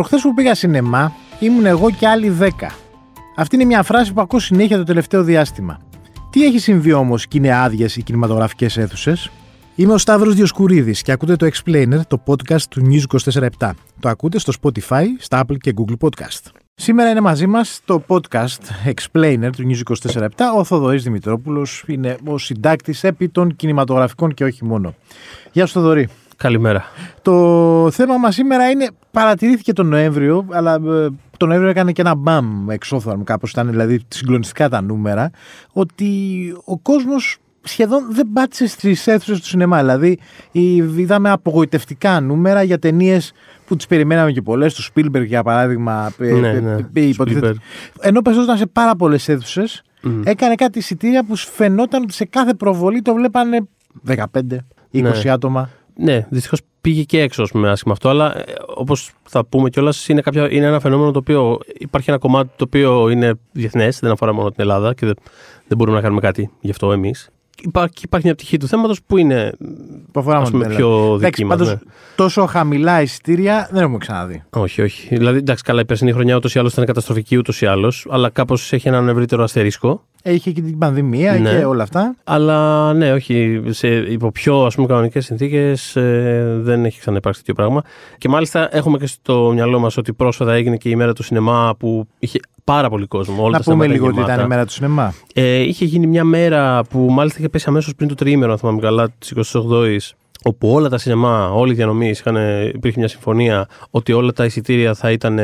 Προχθές που πήγα σινεμά, ήμουν εγώ και άλλοι 10. Αυτή είναι μια φράση που ακούω συνέχεια το τελευταίο διάστημα. Τι έχει συμβεί όμως και είναι άδειες οι κινηματογραφικές αίθουσες; Είμαι ο Σταύρος Διοσκουρίδης και ακούτε το Explainer, το podcast του News 24 Το ακούτε στο Spotify, στα Apple και Google Podcast. Σήμερα είναι μαζί μας το podcast Explainer του News 24 Ο Θοδωρής Δημητρόπουλος είναι ο συντάκτης επί των κινηματογραφικών και όχι μόνο. Γεια σου Θοδωρή. Καλημέρα. Το θέμα μας σήμερα είναι, παρατηρήθηκε τον Νοέμβριο, αλλά ε, τον Νοέμβριο έκανε και ένα μπαμ εξώθαρμο κάπως, ήταν δηλαδή συγκλονιστικά τα νούμερα, ότι ο κόσμος σχεδόν δεν πάτησε στις αίθουσες του σινεμά. Δηλαδή, είδαμε απογοητευτικά νούμερα για ταινίες που τις περιμέναμε και πολλές. Του Spielberg, για παράδειγμα. Ε, ναι, ναι. Spielberg. Ενώ παίζονταν σε πάρα πολλές αίθουσες, έκανε κάτι εισιτήρια που φαινόταν ότι σε κάθε προβολή το βλέπανε 15, 20 ναι. άτομα. Ναι, δυστυχώς πήγε και έξω με άσχημα αυτό, αλλά ε, όπως θα πούμε κιόλας, είναι, είναι ένα φαινόμενο το οποίο υπάρχει ένα κομμάτι το οποίο είναι διεθνές, δεν αφορά μόνο την Ελλάδα και δεν, δεν μπορούμε να κάνουμε κάτι γι' αυτό εμείς υπάρχει, υπάρχει μια πτυχή του θέματος που είναι που αφορά ας πούμε, πιο δική μας. Ναι. Τόσο χαμηλά εισιτήρια δεν έχουμε ξαναδεί. Όχι, όχι. Δηλαδή, εντάξει, καλά, η περσινή χρονιά ούτως ή άλλως ήταν καταστροφική ούτως ή άλλως, αλλά κάπως έχει έναν ευρύτερο αστερίσκο. Είχε και την πανδημία ναι. και όλα αυτά. Αλλά ναι, όχι. Σε, υπό πιο ας πούμε, κανονικές συνθήκες ε, δεν έχει ξαναυπάρξει τέτοιο πράγμα. Και μάλιστα έχουμε και στο μυαλό μας ότι πρόσφατα έγινε και η μέρα του σινεμά που είχε πάρα πολύ κόσμο. Όλα Να πούμε λίγο ότι ήταν η μέρα του σινεμά. Ε, είχε γίνει μια μέρα που μάλιστα είχε πέσει αμέσως πριν το τριήμερο, αν θυμάμαι καλά, της 28η όπου όλα τα σινεμά, όλοι οι διανομή υπήρχε μια συμφωνία ότι όλα τα εισιτήρια θα ήταν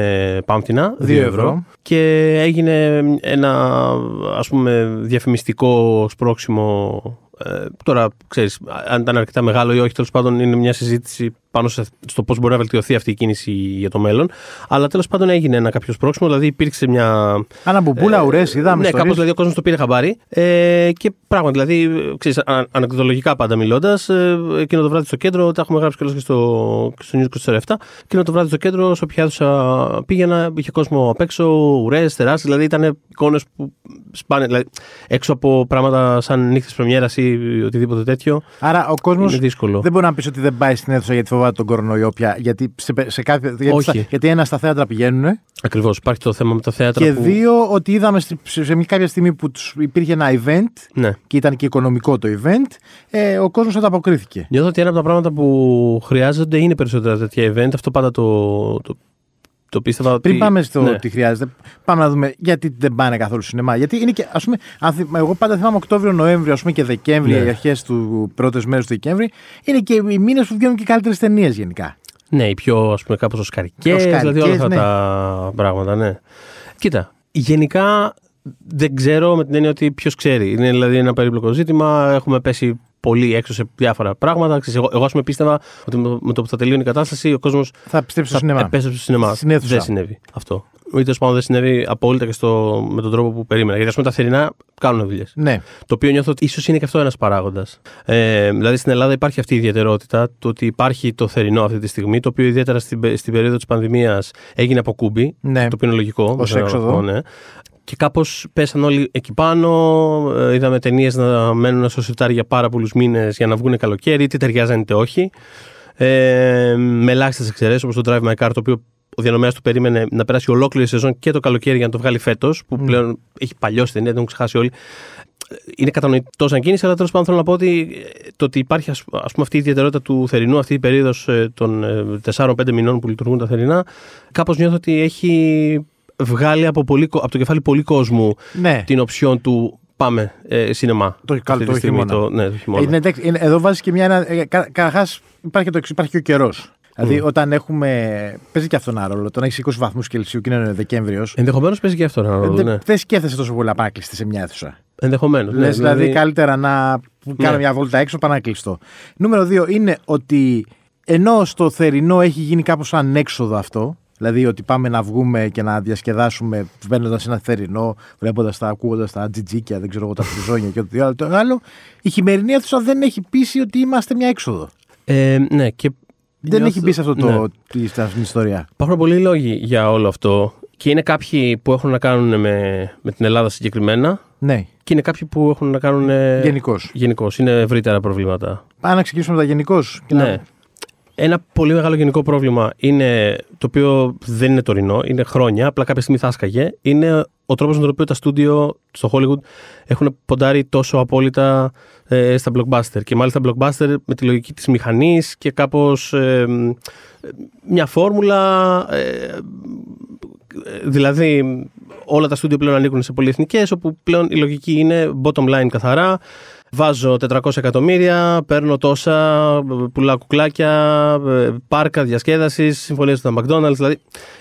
πάμπτυνα, 2 ευρώ. Και έγινε ένα ας πούμε διαφημιστικό σπρόξιμο. Ε, τώρα ξέρεις, αν ήταν αρκετά μεγάλο ή όχι, τέλος πάντων είναι μια συζήτηση πάνω στο πώς μπορεί να βελτιωθεί αυτή η κίνηση για το μέλλον. Αλλά τέλος πάντων έγινε ένα κάποιος πρόξιμο, δηλαδή υπήρξε μια. Ένα μπουμπούλα, ε, ουρές, είδαμε. Ναι, κάπως δηλαδή ο κόσμος το πήρε χαμπάρι. Ε, και πράγματι, δηλαδή, ξέρεις, ανεκδοτολογικά πάντα μιλώντας, ε, εκείνο το βράδυ στο κέντρο, τα έχουμε γράψει κιόλας και στο, και στο News 24 Εκείνο το βράδυ στο κέντρο, σε όποια αίθουσα πήγαινα, είχε κόσμο απ' έξω, ουρές, τεράστιες, δηλαδή ήταν εικόνες που σπάνε. Δηλαδή, έξω από πράγματα σαν νύχτες πρεμιέρας ή οτιδήποτε τέτοιο. Άρα ο κόσμος δεν μπορεί να πεις ότι δεν πάει στην αίθουσα γιατί φοβάται τον κορονοϊό πια. Γιατί, σε, σε κάθε, γιατί, στα, γιατί ένα στα θέατρα πηγαίνουν. Ακριβώς. Υπάρχει το θέμα με τα θέατρα. Και που... δύο, ότι είδαμε σε, σε μια κάποια στιγμή που τους υπήρχε ένα event ναι. και ήταν και οικονομικό το event, ε, ο κόσμος ανταποκρίθηκε. Νιώθω ότι ένα από τα πράγματα που χρειάζονται είναι περισσότερα τέτοια event. Αυτό πάντα το, το το πίστευα Πριν πάμε στο ναι. τι χρειάζεται, πάμε να δούμε γιατί δεν πάνε καθόλου σινεμά. Γιατί είναι και, ας πούμε, εγώ πάντα θυμάμαι Οκτώβριο-Νοέμβριο ας πούμε, και Δεκέμβριο, ναι. οι αρχές του πρώτες μέρες του Δεκέμβρη, είναι και οι μήνες που βγαίνουν και καλύτερες ταινίες γενικά. Ναι, οι πιο ας πούμε κάπως οσκαρικές, δηλαδή όλα αυτά ναι. τα πράγματα, ναι. Κοίτα, γενικά δεν ξέρω με την έννοια ότι ποιος ξέρει. Είναι δηλαδή ένα περίπλοκο ζήτημα. Έχουμε πέσει πολύ έξω σε διάφορα πράγματα. εγώ, εγώ, ας πούμε, πίστευα ότι με το που θα τελειώνει η κατάσταση ο κόσμος θα επιστρέψει στο σινεμά. Επέστρεψε στο σινεμά. Δεν συνέβη αυτό. Ή τέλος πάντων δεν συνέβη απόλυτα και στο, με τον τρόπο που περίμενα. Γιατί ας πούμε τα θερινά κάνουν δουλειές. Ναι. Το οποίο νιώθω ότι ίσως είναι και αυτό ένας παράγοντας. Ε, δηλαδή στην Ελλάδα υπάρχει αυτή η ιδιαιτερότητα το ότι υπάρχει το θερινό αυτή τη στιγμή, το οποίο ιδιαίτερα στην, στην περίοδο της πανδημίας έγινε από κούμπι. Ναι. Το οποίο είναι λογικό. Ω έξοδο. Ναι και κάπως πέσαν όλοι εκεί πάνω. Ε, είδαμε ταινίες να μένουν στο σιρτάρι για πάρα πολλούς μήνες για να βγουν καλοκαίρι, είτε ταιριάζαν είτε όχι. Ε, με ελάχιστες εξαιρέσεις όπως το Drive My Car, το οποίο ο διανομέας του περίμενε να περάσει ολόκληρη σεζόν και το καλοκαίρι για να το βγάλει φέτος, που mm. πλέον έχει παλιώσει ταινία, δεν έχουν ξεχάσει όλοι. Είναι κατανοητός σαν κίνηση, αλλά τέλος πάντων θέλω να πω ότι το ότι υπάρχει ας, πούμε, αυτή η ιδιαιτερότητα του θερινού, αυτή η περίοδος ε, των 4-5 μηνών που λειτουργούν τα θερινά, κάπως νιώθω ότι έχει βγάλει από, πολύ, από το κεφάλι πολύ κόσμου ναι. την οψιόν του πάμε ε, σινεμά. Το, καλό, το, στιγμή, το, ναι, το χειμώνα. Είναι, είναι, εδώ βάζεις και μια. Ε, Καταρχάς υπάρχει, και υπάρχει και ο καιρός. Δηλαδή, mm. όταν έχουμε. Παίζει και αυτό ένα ρόλο. Όταν έχεις 20 βαθμούς Κελσίου και είναι Δεκέμβριος. Ενδεχομένως παίζει και αυτό ένα ρόλο. Ναι. Δεν σκέφτεσαι τόσο πολύ να κλειστεί σε μια αίθουσα. Ενδεχομένως. Ναι, δηλαδή, δηλαδή, καλύτερα να κάνω ναι. μια βόλτα έξω πάνω να κλειστώ. Νούμερο 2 είναι ότι ενώ στο θερινό έχει γίνει κάπως ανέξοδο αυτό, Δηλαδή ότι πάμε να βγούμε και να διασκεδάσουμε μπαίνοντα σε ένα θερινό, βλέποντας τα, ακούγοντας τα τζιτζίκια, δεν ξέρω εγώ, τα φριζόνια και ό,τι άλλο. Το άλλο. Η χειμερινή αίθουσα δεν έχει πείσει ότι είμαστε μια έξοδο. Ε, ναι, και. Δεν έχει μπει σε αυτό το, ναι. στην ιστορία. Υπάρχουν πολλοί λόγοι για όλο αυτό. Και είναι κάποιοι που έχουν να κάνουν με, με την Ελλάδα συγκεκριμένα. Ναι. Και είναι κάποιοι που έχουν να κάνουν. Γενικώς. Γενικώς. Είναι ευρύτερα προβλήματα. Πάμε να ξεκινήσουμε τα γενικώς. Ναι. Ένα πολύ μεγάλο γενικό πρόβλημα είναι το οποίο δεν είναι τωρινό, είναι χρόνια, απλά κάποια στιγμή θα άσκαγε. Είναι ο τρόπος με τον οποίο τα στούντιο στο Hollywood έχουν ποντάρει τόσο απόλυτα ε, στα blockbuster. Και μάλιστα blockbuster με τη λογική της μηχανής και κάπως ε, μια φόρμουλα. Ε, δηλαδή, όλα τα στούντιο πλέον ανήκουν σε πολυεθνικές, όπου πλέον η λογική είναι bottom line καθαρά. Βάζω 400 εκατομμύρια, παίρνω τόσα, πουλάω κουκλάκια, πάρκα διασκέδασης, συμφωνίες με τα McDonald's. Δηλαδή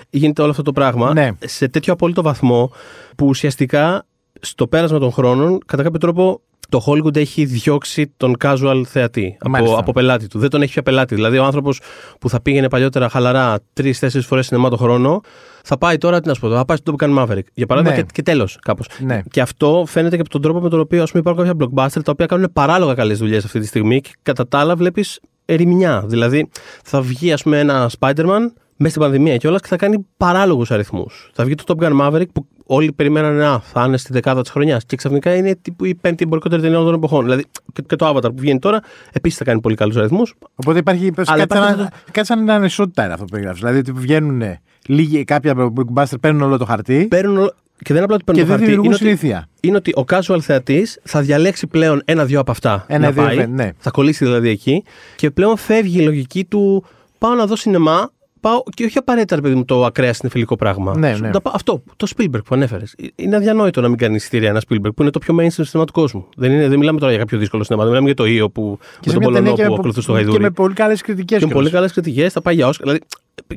γίνεται όλο αυτό το πράγμα Ναι. σε τέτοιο απόλυτο βαθμό που ουσιαστικά στο πέρασμα των χρόνων, κατά κάποιο τρόπο, το Hollywood έχει διώξει τον casual θεατή από, Μάλιστα. από πελάτη του. Δεν τον έχει πια πελάτη. Δηλαδή, ο άνθρωπος που θα πήγαινε παλιότερα χαλαρά τρει-τέσσερι φορές σινεμά το χρόνο, θα πάει τώρα, τι να σου πω, θα πάει στο Top Gun Maverick. Για παράδειγμα, Ναι. και, και τέλος κάπως. Ναι. Και αυτό φαίνεται και από τον τρόπο με τον οποίο ας πούμε, υπάρχουν κάποια blockbuster τα οποία κάνουν παράλογα καλές δουλειές αυτή τη στιγμή και κατά τα άλλα βλέπεις ερημιά. Δηλαδή, θα βγει ας πούμε, ένα Spider-Man μέσα στην πανδημία και όλα και θα κάνει παράλογους αριθμούς. Θα βγει το Top Gun Maverick που όλοι περιμένανε να θα είναι στη δεκάδα της χρονιάς και ξαφνικά είναι τύπου η πέμπτη εμπορικότερη ταινία όλων των εποχών. Δηλαδή, και, και το Avatar που βγαίνει τώρα επίσης θα κάνει πολύ καλούς αριθμούς. Οπότε υπάρχει πες, Αλλά κάτι, υπάρχει σαν, κάτι σαν ανισότητα είναι αυτό που περιγράφεις. Δηλαδή ότι βγαίνουν λίγοι, κάποια blockbuster παίρνουν όλο το χαρτί Παίρνουν όλο- και δεν είναι απλά ότι παίρνουν και το δεν χαρτί. δημιουργούν Είναι ότι, συνήθεια. είναι ότι ο casual θεατής θα διαλέξει πλέον ένα-δύο από αυτά. να Ένα-δύο, πάει, ναι. Θα κολλήσει δηλαδή εκεί και πλέον φεύγει η λογική του πάω να δω σινεμά. Πάω και όχι απαραίτητα, ρε παιδί μου, το ακραία συνεφιλικό πράγμα. Ναι, Σου- ναι. τα πάω- αυτό, το Spielberg που ανέφερες. Είναι αδιανόητο να μην κάνει εισιτήρια ένα Spielberg που είναι το πιο mainstream σινεμά του κόσμου. Δεν, είναι, δεν μιλάμε τώρα για κάποιο δύσκολο σινεμά. Δεν μιλάμε για το Ίο που Και με σε τον μια ταινία Πολωνό και, που με, ακολουθεί στο και Γαϊδούρι. με πολύ καλές κριτικές. Και με πολύ καλές κριτικές, θα πάει για Όσκαρ. Δηλαδή,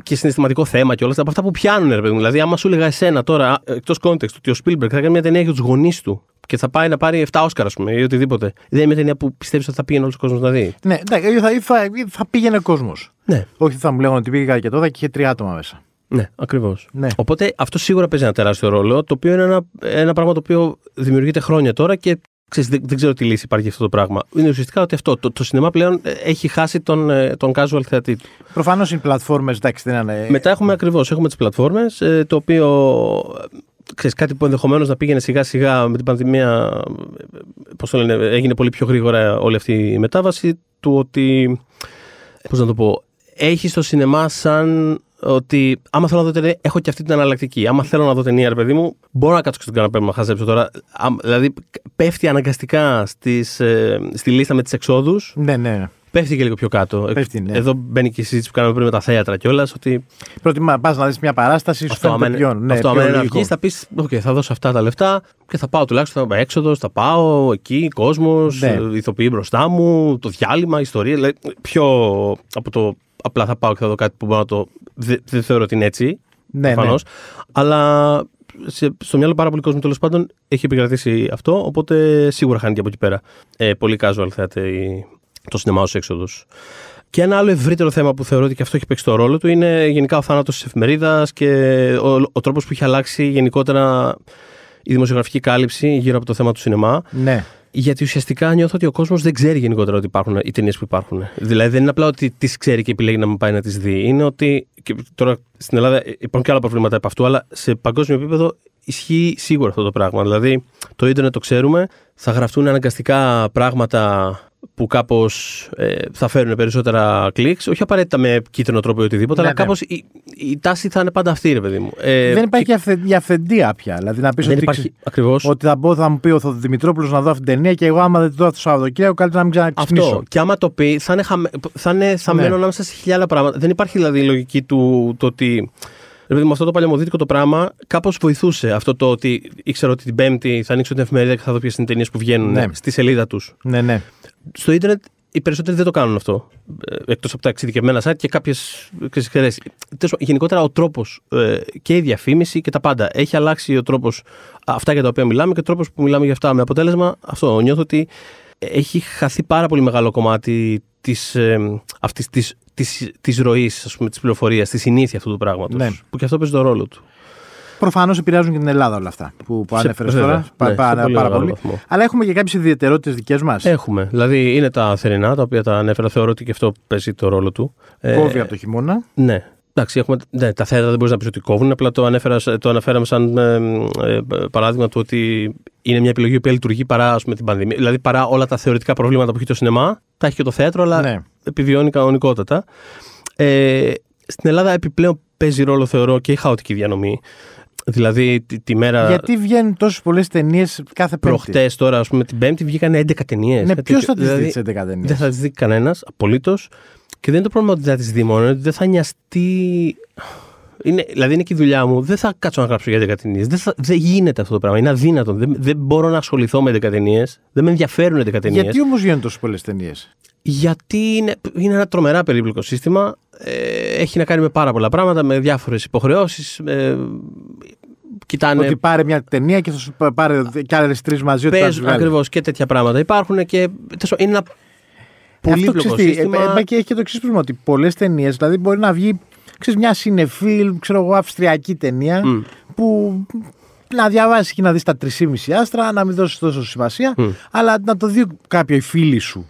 και συναισθηματικό θέμα και όλα αυτά. Από αυτά που πιάνουν, ρε παιδί μου. Δηλαδή, άμα σου έλεγα εσένα τώρα, εκτός context, ότι ο Spielberg θα κάνει μια ταινία για τους γονείς του και θα πάει να πάρει 7 Όσκαρ, ας πούμε, ή οτιδήποτε. Δεν είναι μια ταινία που πιστεύεις ότι θα πήγαινε όλος ο κόσμος να δει. Ναι, εντάξει, ή θα, ή θα, ή θα πήγαινε κόσμος. Ναι, Όχι θα μου λέγανε ότι πήγα και τότε και είχε τρία άτομα μέσα. ναι, ακριβώς. Ναι. Οπότε αυτό σίγουρα παίζει ένα τεράστιο ρόλο, το οποίο είναι ένα, ένα πράγμα το οποίο δημιουργείται χρόνια τώρα και ξέρεις, δεν, δεν ξέρω τι λύση υπάρχει για αυτό το πράγμα. Είναι ουσιαστικά ότι αυτό, το, το σινεμά πλέον ε, έχει χάσει τον, ε, τον casual θεατή του. Προφανώς οι πλατφόρμες εντάξει δεν είναι. Μετά έχουμε ακριβώς έχουμε τις πλατφόρμες, το οποίο ε, ξέρεις, κάτι που ενδεχομένως να πήγαινε σιγά σιγά με την πανδημία. Πώς το λένε, έγινε πολύ πιο γρήγορα όλη αυτή η μετάβαση του ότι. Πώς να το πω. Έχει το σινεμά σαν ότι άμα θέλω να δω ταινία, έχω και αυτή την αναλλακτική. Άμα θέλω να δω ταινία, ρε παιδί μου, μπορώ να κάτσω και στον καναπέ μου να χαζέψω τώρα. Άμα- Δηλαδή, πέφτει αναγκαστικά στις, ε, στη λίστα με τις εξόδους. Ναι, ναι. Πέφτει και λίγο πιο κάτω. Πέφτει, ναι. Εδώ μπαίνει και η συζήτηση που κάναμε πριν με τα θέατρα κιόλας. Ότι Προτιμά πας να δεις μια παράσταση, σου αυτό φαίνεται αμένα, πιο. Ναι, αυτό πιο αμένα να λογικό. βγεις, θα πεις: OK, θα δώσω αυτά τα λεφτά και θα πάω τουλάχιστον έξοδος, θα πάω εκεί, κόσμος, Ναι. ηθοποιοί μπροστά μου, το διάλειμμα, ιστορία. Δηλαδή, πιο από το απλά θα πάω και θα δω κάτι που μπορώ να το. Δεν δεν θεωρώ ότι είναι έτσι. Ναι, ναι. προφανώς. Αλλά σε, στο μυαλό πάρα πολύ κόσμο τέλος πάντων έχει επικρατήσει αυτό. Οπότε σίγουρα χάνει και από εκεί πέρα. Ε, πολύ casual θέατε η- το σινεμά ως έξοδος. Και ένα άλλο ευρύτερο θέμα που θεωρώ ότι και αυτό έχει παίξει το ρόλο του είναι γενικά ο θάνατος της εφημερίδας και ο, ο τρόπος που έχει αλλάξει γενικότερα η δημοσιογραφική κάλυψη γύρω από το θέμα του σινεμά. Ναι. Γιατί ουσιαστικά νιώθω ότι ο κόσμος δεν ξέρει γενικότερα ότι υπάρχουν οι ταινίες που υπάρχουν. Δηλαδή δεν είναι απλά ότι τις ξέρει και επιλέγει να μην πάει να τις δει. Είναι ότι. Και τώρα στην Ελλάδα υπάρχουν και άλλα προβλήματα από αυτού, αλλά σε παγκόσμιο επίπεδο ισχύει σίγουρα αυτό το πράγμα. Δηλαδή το ίντερνετ το ξέρουμε, θα γραφτούν αναγκαστικά πράγματα που κάπως θα φέρουν περισσότερα κλικς. Όχι απαραίτητα με κίτρινο τρόπο ή οτιδήποτε, Ναι, αλλά ναι. κάπως η, η τάση θα είναι πάντα αυτή, ρε παιδί μου. Ε, δεν υπάρχει και- και αυθε, η αυθεντία πια. Δηλαδή να πεις δεν ότι, υπάρχει ακριβώς. ότι θα, μπω, θα μου πει ο Δημητρόπουλος να δω αυτή την ταινία και εγώ άμα δεν τη δω αυτό το Σαββατοκύριακο, καλύτερα να μην ξαναξυπνήσω. Αυτό. Και άμα το πει, θα είναι, χαμε... θα είναι θαμμένο Ναι. ανάμεσα σε χιλιάδε πράγματα. Δεν υπάρχει δηλαδή η λογική του το ότι. Ρε παιδί μου, αυτό το παλαιομοδίτικο το πράγμα κάπως βοηθούσε. Αυτό το ότι ήξερα ότι την Πέμπτη θα ανοίξω την εφημερίδα και θα δω ποιες είναι οι ταινίες που βγαίνουν Ναι. στη σελίδα τους. Ναι, ναι. Στο ίντερνετ οι περισσότεροι δεν το κάνουν αυτό. Εκτός από τα εξειδικευμένα site και κάποιες εξαιρέσεις. Γενικότερα ο τρόπος και η διαφήμιση και τα πάντα. Έχει αλλάξει ο τρόπος αυτά για τα οποία μιλάμε και ο τρόπος που μιλάμε για αυτά. Με αποτέλεσμα αυτό. Νιώθω ότι έχει χαθεί πάρα πολύ μεγάλο κομμάτι της, ε, αυτής της, της, της ροής, ας πούμε, της πληροφορίας, της συνήθεια αυτού του πράγματος. Ναι. Που και αυτό παίζει το ρόλο του. Προφανώς επηρεάζουν και την Ελλάδα όλα αυτά που, που Σε- ανέφερες βέβαια, τώρα. ναι, Πα- σε πάρα, πολύ πάρα μεγάλο πολύ. βαθμό. Αλλά έχουμε και κάποιες ιδιαιτερότητες δικές μας. Έχουμε. Δηλαδή είναι τα θερινά, τα οποία τα ανέφερα. Θεωρώ ότι και αυτό παίζει το ρόλο του. Ε, Κόβει από το χειμώνα. Ναι. Εντάξει, έχουμε, ναι, τα θέατρα δεν μπορείς να πεις ότι κόβουν. Απλά το, ανέφερα, το αναφέραμε σαν ε, ε, παράδειγμα του ότι είναι μια επιλογή που λειτουργεί παρά ας πούμε, την πανδημία. Δηλαδή παρά όλα τα θεωρητικά προβλήματα που έχει το σινεμά, τα έχει και το θέατρο, αλλά Ναι. επιβιώνει κανονικότατα. Ε, στην Ελλάδα επιπλέον παίζει ρόλο θεωρώ και η χαοτική διανομή. Δηλαδή τη, τη μέρα. Γιατί βγαίνουν τόσες πολλές ταινίες κάθε πέμπτη; Προχτές τώρα, ας πούμε, την Πέμπτη βγήκαν 11 ταινίες. Ναι, ποιος θα τις δει τις 11 ταινίες; Δεν θα τις δει κανένας, απολύτως. Και δεν είναι το πρόβλημα ότι δεν θα τις δει μόνο, ότι δεν θα νοιαστεί. Είναι, δηλαδή είναι και η δουλειά μου. Δεν θα κάτσω να γράψω για 10 ταινίες. Δεν, θα, δεν γίνεται αυτό το πράγμα. Είναι αδύνατο. Δεν, δεν μπορώ να ασχοληθώ με 10 ταινίες. Δεν με ενδιαφέρουν 10 ταινίες. Γιατί όμως βγαίνουν τόσες πολλές ταινίες; Γιατί είναι, είναι ένα τρομερά περίπλοκο σύστημα. Ε, έχει να κάνει με πάρα πολλά πράγματα, με διάφορες υποχρεώσεις. Ε, κοιτάνε. Ότι πάρε μια ταινία και θα σου πάρει κι άλλες τρεις μαζί. Πες ακριβώς και τέτοια πράγματα. Υπάρχουν και. Είναι ένα πολύπλοκο σύστημα. Ε, και έχει και το εξής πρόβλημα. Ότι πολλές ταινίες, δηλαδή μπορεί να βγει ξέρεις, μια συνεφίλ, ξέρω εγώ, αυστριακή ταινία mm. που να διαβάσεις και να δεις τα 3,5 άστρα, να μην δώσεις τόσο σημασία, mm. αλλά να το δει κάποιο φίλη σου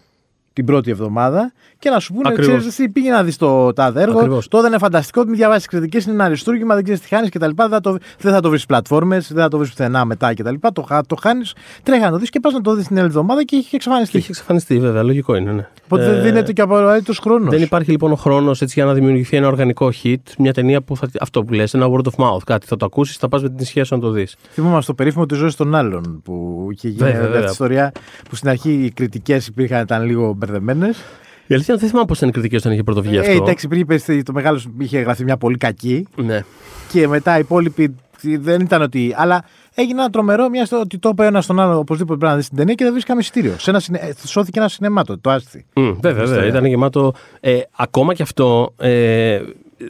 την πρώτη εβδομάδα και να σου πούνε: Ξέρεις, εσύ πήγε να δεις το τάδε έργο. Ακριβώς. Το δεν είναι φανταστικό, μην διαβάσεις κριτικές, είναι ένα αριστούργημα, δεν ξέρεις τι χάνεις κτλ. Δεν, το, δεν θα το βρεις πλατφόρμες, δεν θα το βρεις πουθενά μετά κτλ. Το, το χάνεις, τρέχει να το δεις και πας να το δεις την άλλη εβδομάδα και έχει εξαφανιστεί. Και έχει εξαφανιστεί, βέβαια, λογικό είναι. Ναι. Οπότε ε, δεν δίνεται και απαραίτητος χρόνος. Δεν υπάρχει λοιπόν ο χρόνος για να δημιουργηθεί ένα οργανικό hit, μια ταινία που θα, αυτό που λες, ένα word of mouth. Κάτι θα το ακούσεις, θα πας με την ισχύα σου να το δεις. Θυμόμαστε το περίφημο τη ζωή των άλλων που είχε γίνει μια ιστορία που στην αρχή οι κριτικές υπήρχαν, ήταν λίγο μπερδεμένες. Η αλήθεια δεν θυμάμαι πώς ήταν η κριτική όταν είχε πρωτοβγεί ε, αυτό. Ε, εντάξει, υπήρχε το μεγάλο είχε γραφτεί μια πολύ κακή. Ναι. Και μετά οι υπόλοιποι δεν ήταν ότι. Αλλά έγινε ένα τρομερό, μια στο, ότι το είπε ένας στον άλλο, οπωσδήποτε πρέπει να δεις την ταινία και δεν βρει καμία εισιτήριο. Σε ένα, ε, σώθηκε ένα σινεμάτο, το άσθη. Mm, βέβαια, βέβαια. Ήταν γεμάτο. Ε, ακόμα και αυτό. Ε,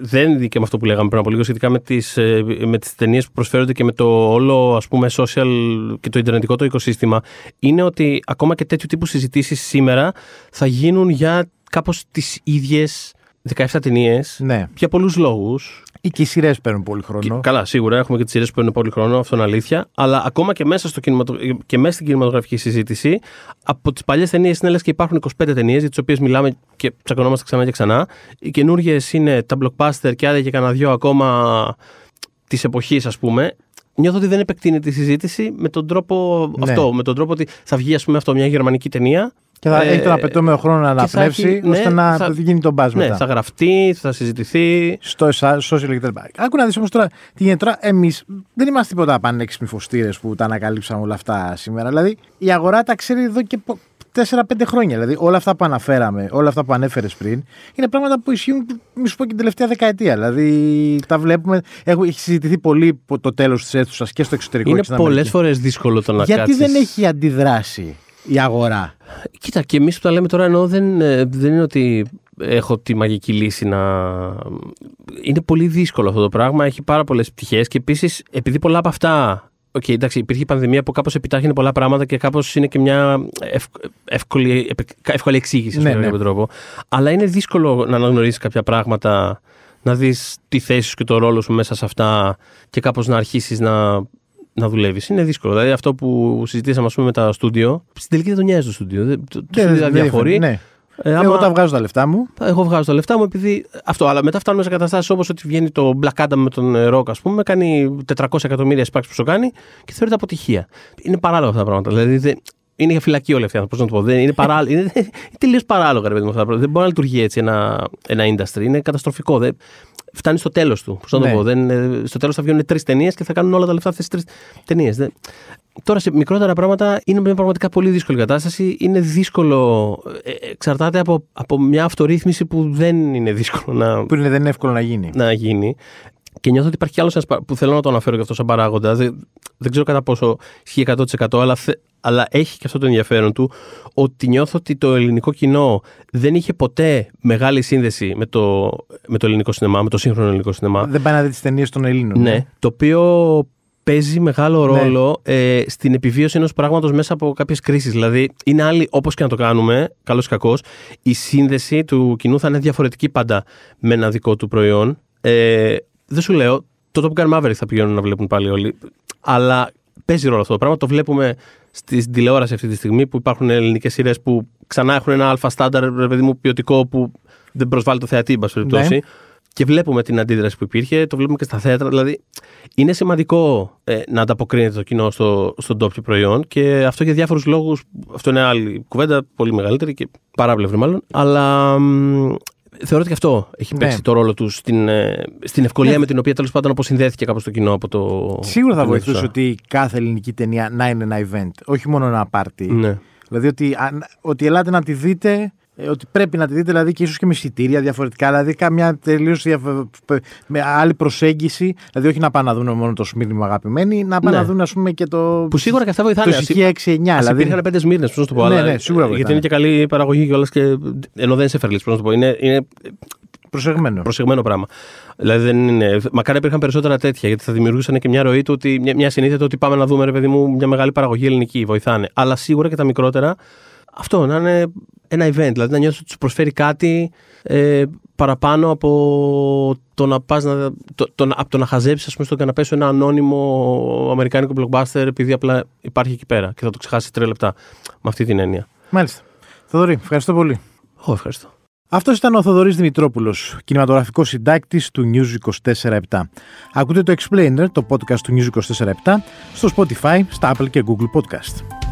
δεν είναι και με αυτό που λέγαμε πριν από λίγο σχετικά με τις, ε, με τις ταινίες που προσφέρονται και με το όλο ας πούμε social και το ιντερνετικό το οικοσύστημα είναι ότι ακόμα και τέτοιου τύπου συζητήσεις σήμερα θα γίνουν για κάπως τις ίδιες 17 ταινίες. Ναι. Για πολλούς λόγους. Ή και οι σειρές παίρνουν πολύ χρόνο. καλά, σίγουρα έχουμε και τις σειρές που παίρνουν πολύ χρόνο, αυτό είναι αλήθεια. Αλλά ακόμα και μέσα, στο κινηματο... και μέσα στην κινηματογραφική συζήτηση, από τις παλιές ταινίες είναι λες και υπάρχουν 25 ταινίες για τις οποίες μιλάμε και τσακωνόμαστε ξανά και ξανά. Οι καινούργιες είναι τα blockbuster και άλλα και κανένα δυο ακόμα της εποχής, ας πούμε. Νιώθω ότι δεν επεκτείνεται η συζήτηση με τον τρόπο ναι. αυτό. Με τον τρόπο ότι θα βγει, ας πούμε, αυτό μια γερμανική ταινία και θα ε, έχει τον απαιτούμενο χρόνο να αναπνεύσει ναι, ώστε να θα, γίνει τον μπάζ ναι, θα γραφτεί, θα συζητηθεί. Στο social κτλ. Άκου να δεις όμως τώρα τι γίνεται τώρα. Εμείς δεν είμαστε τίποτα πανέξυπνοι φωστήρες που τα ανακαλύψαμε όλα αυτά σήμερα. Δηλαδή η αγορά τα ξέρει εδώ και 4-5 χρόνια. Δηλαδή όλα αυτά που αναφέραμε, όλα αυτά που ανέφερες πριν, είναι πράγματα που ισχύουν, μη σου πω και την τελευταία δεκαετία. Δηλαδή τα βλέπουμε. Έχει συζητηθεί πολύ το τέλος της αίθουσας και στο εξωτερικό. Είναι πολλές φορές δύσκολο το να Γιατί κάτσεις... δεν έχει αντιδράσει η αγορά. Κοίτα, και εμείς που τα λέμε τώρα εννοώ δεν, ε, δεν είναι ότι έχω τη μαγική λύση να. Είναι πολύ δύσκολο αυτό το πράγμα. Έχει πάρα πολλές πτυχές και επίσης επειδή πολλά από αυτά. Okay, εντάξει, υπήρχε η πανδημία που κάπως επιτάχυνε πολλά πράγματα και κάπως είναι και μια εύκολη, εύκολη εξήγηση ναι, ναι. τρόπο. Αλλά είναι δύσκολο να αναγνωρίσεις κάποια πράγματα, να δεις τη θέση σου και το ρόλο σου μέσα σε αυτά και κάπως να αρχίσεις να να δουλεύεις. Είναι δύσκολο. Δηλαδή αυτό που συζητήσαμε ας πούμε, με τα στούντιο, στην τελική δεν το νοιάζει το στούντιο. Το, το στούντιο διαφορεί. Ναι. Ε, άμα... Εγώ τα βγάζω τα λεφτά μου. Εγώ βγάζω τα λεφτά μου επειδή αυτό. Αλλά μετά φτάνουμε σε καταστάσεις όπως ότι βγαίνει το Black Adam με τον Rock, ας πούμε, κάνει 400 εκατομμύρια σπάξει που σου κάνει και θεωρείται αποτυχία. Είναι παράλογα αυτά τα πράγματα. Δηλαδή είναι για φυλακή όλοι αυτοί. Πώς να το πω. Δεν, είναι παράλογο. είναι, είναι τελείως παράλογα, ρε παιδί μου, αυτά τα πράγματα. Δεν μπορεί να λειτουργεί έτσι ένα, ένα industry. Είναι καταστροφικό. Δεν, φτάνει στο τέλος του. Πώς να το ναι. πω. Δεν, ε, στο τέλος θα βγαίνουν τρεις ταινίες και θα κάνουν όλα τα λεφτά αυτές τι τρεις ταινίες. Τώρα σε μικρότερα πράγματα είναι μια πραγματικά πολύ δύσκολη κατάσταση. Είναι δύσκολο. Ε, εξαρτάται από, από μια αυτορύθμιση που δεν είναι δύσκολο να. Που είναι, δεν είναι εύκολο να γίνει. Να γίνει. Και νιώθω ότι υπάρχει κι άλλος ένας που θέλω να το αναφέρω και αυτό σαν παράγοντα. Δεν, δεν ξέρω κατά πόσο ισχύει 100%, αλλά, αλλά έχει και αυτό το ενδιαφέρον του ότι νιώθω ότι το ελληνικό κοινό δεν είχε ποτέ μεγάλη σύνδεση με το, με το ελληνικό σινεμά, με το σύγχρονο ελληνικό σινεμά. Δεν πάει να δει τις ταινίες των Ελλήνων. Ναι, ναι, το οποίο παίζει μεγάλο ναι. ρόλο ε, στην επιβίωση ενός πράγματος μέσα από κάποιες κρίσεις. Δηλαδή, είναι άλλη, όπως και να το κάνουμε, καλός ή κακός, η σύνδεση του κοινού θα είναι διαφορετική πάντα με ένα δικό του προϊόν. Ε, δεν σου λέω, το Top Gun Maverick θα πηγαίνουν να βλέπουν πάλι όλοι. Αλλά παίζει ρόλο αυτό το πράγμα. Το βλέπουμε στην τηλεόραση αυτή τη στιγμή που υπάρχουν ελληνικές σειρές που ξανά έχουν ένα αλφα στάνταρ, παιδί μου, ποιοτικό που δεν προσβάλλει το θεατή, εν περιπτώσει. Ναι. και βλέπουμε την αντίδραση που υπήρχε, το βλέπουμε και στα θέατρα. Δηλαδή, είναι σημαντικό ε, να ανταποκρίνεται το κοινό στο, στον τόπιο προϊόν και αυτό για διάφορους λόγους. Αυτό είναι άλλη κουβέντα, πολύ μεγαλύτερη και παράπλευρη μάλλον. Αλλά θεωρώ ότι και αυτό έχει ναι. παίξει το ρόλο του στην, ε, στην ευκολία ναι. με την οποία τέλος πάντων αποσυνδέθηκε κάπως το κοινό από το. Σίγουρα θα βοηθούσε ότι κάθε ελληνική ταινία να είναι ένα event, όχι μόνο ένα πάρτι. Ναι. Δηλαδή ότι, ότι ελάτε να τη δείτε ε, ότι πρέπει να τη δείτε δηλαδή και ίσως και με εισιτήρια διαφορετικά, δηλαδή κάμια τελείως με άλλη προσέγγιση. Δηλαδή, όχι να πάνε να δουν μόνο το Σμύρνη αγαπημένοι, να πάνε ναι. να δουν ας πούμε και το. Που σίγουρα και αυτά βοηθάνε. Το ησυχία 6-9. Δηλαδή υπήρχαν πέντε Σμύρνες, πώς να το πω. Ναι, ναι, σίγουρα γιατί είναι και καλή παραγωγή κιόλας και. ενώ δεν σε φερλή, πώς να το πω. Είναι, είναι Προσεγμένο. Προσεγμένο πράγμα. Δηλαδή δεν είναι. Μακάρι υπήρχαν περισσότερα τέτοια, γιατί θα δημιουργούσαν και μια ροή του ότι μια, μια συνήθεια του ότι πάμε να δούμε, ρε παιδί μου, μια μεγάλη παραγωγή ελληνική. Βοηθάνε. Αλλά σίγουρα και τα μικρότερα αυτό να είναι ένα event, δηλαδή να νιώθεις ότι σου προσφέρει κάτι ε, παραπάνω από το να πας να, το, το, από το να χαζέψεις ας πούμε στον καναπέ σου ένα ανώνυμο αμερικάνικο blockbuster επειδή απλά υπάρχει εκεί πέρα και θα το ξεχάσεις τρία λεπτά με αυτή την έννοια. Μάλιστα. Θοδωρή, ευχαριστώ πολύ. Εγώ ευχαριστώ. Αυτός ήταν ο Θοδωρής Δημητρόπουλος, κινηματογραφικός συντάκτης του News 24-7. Ακούτε το Explainer, το podcast του News 24-7, στο Spotify, στα Apple και Google Podcast.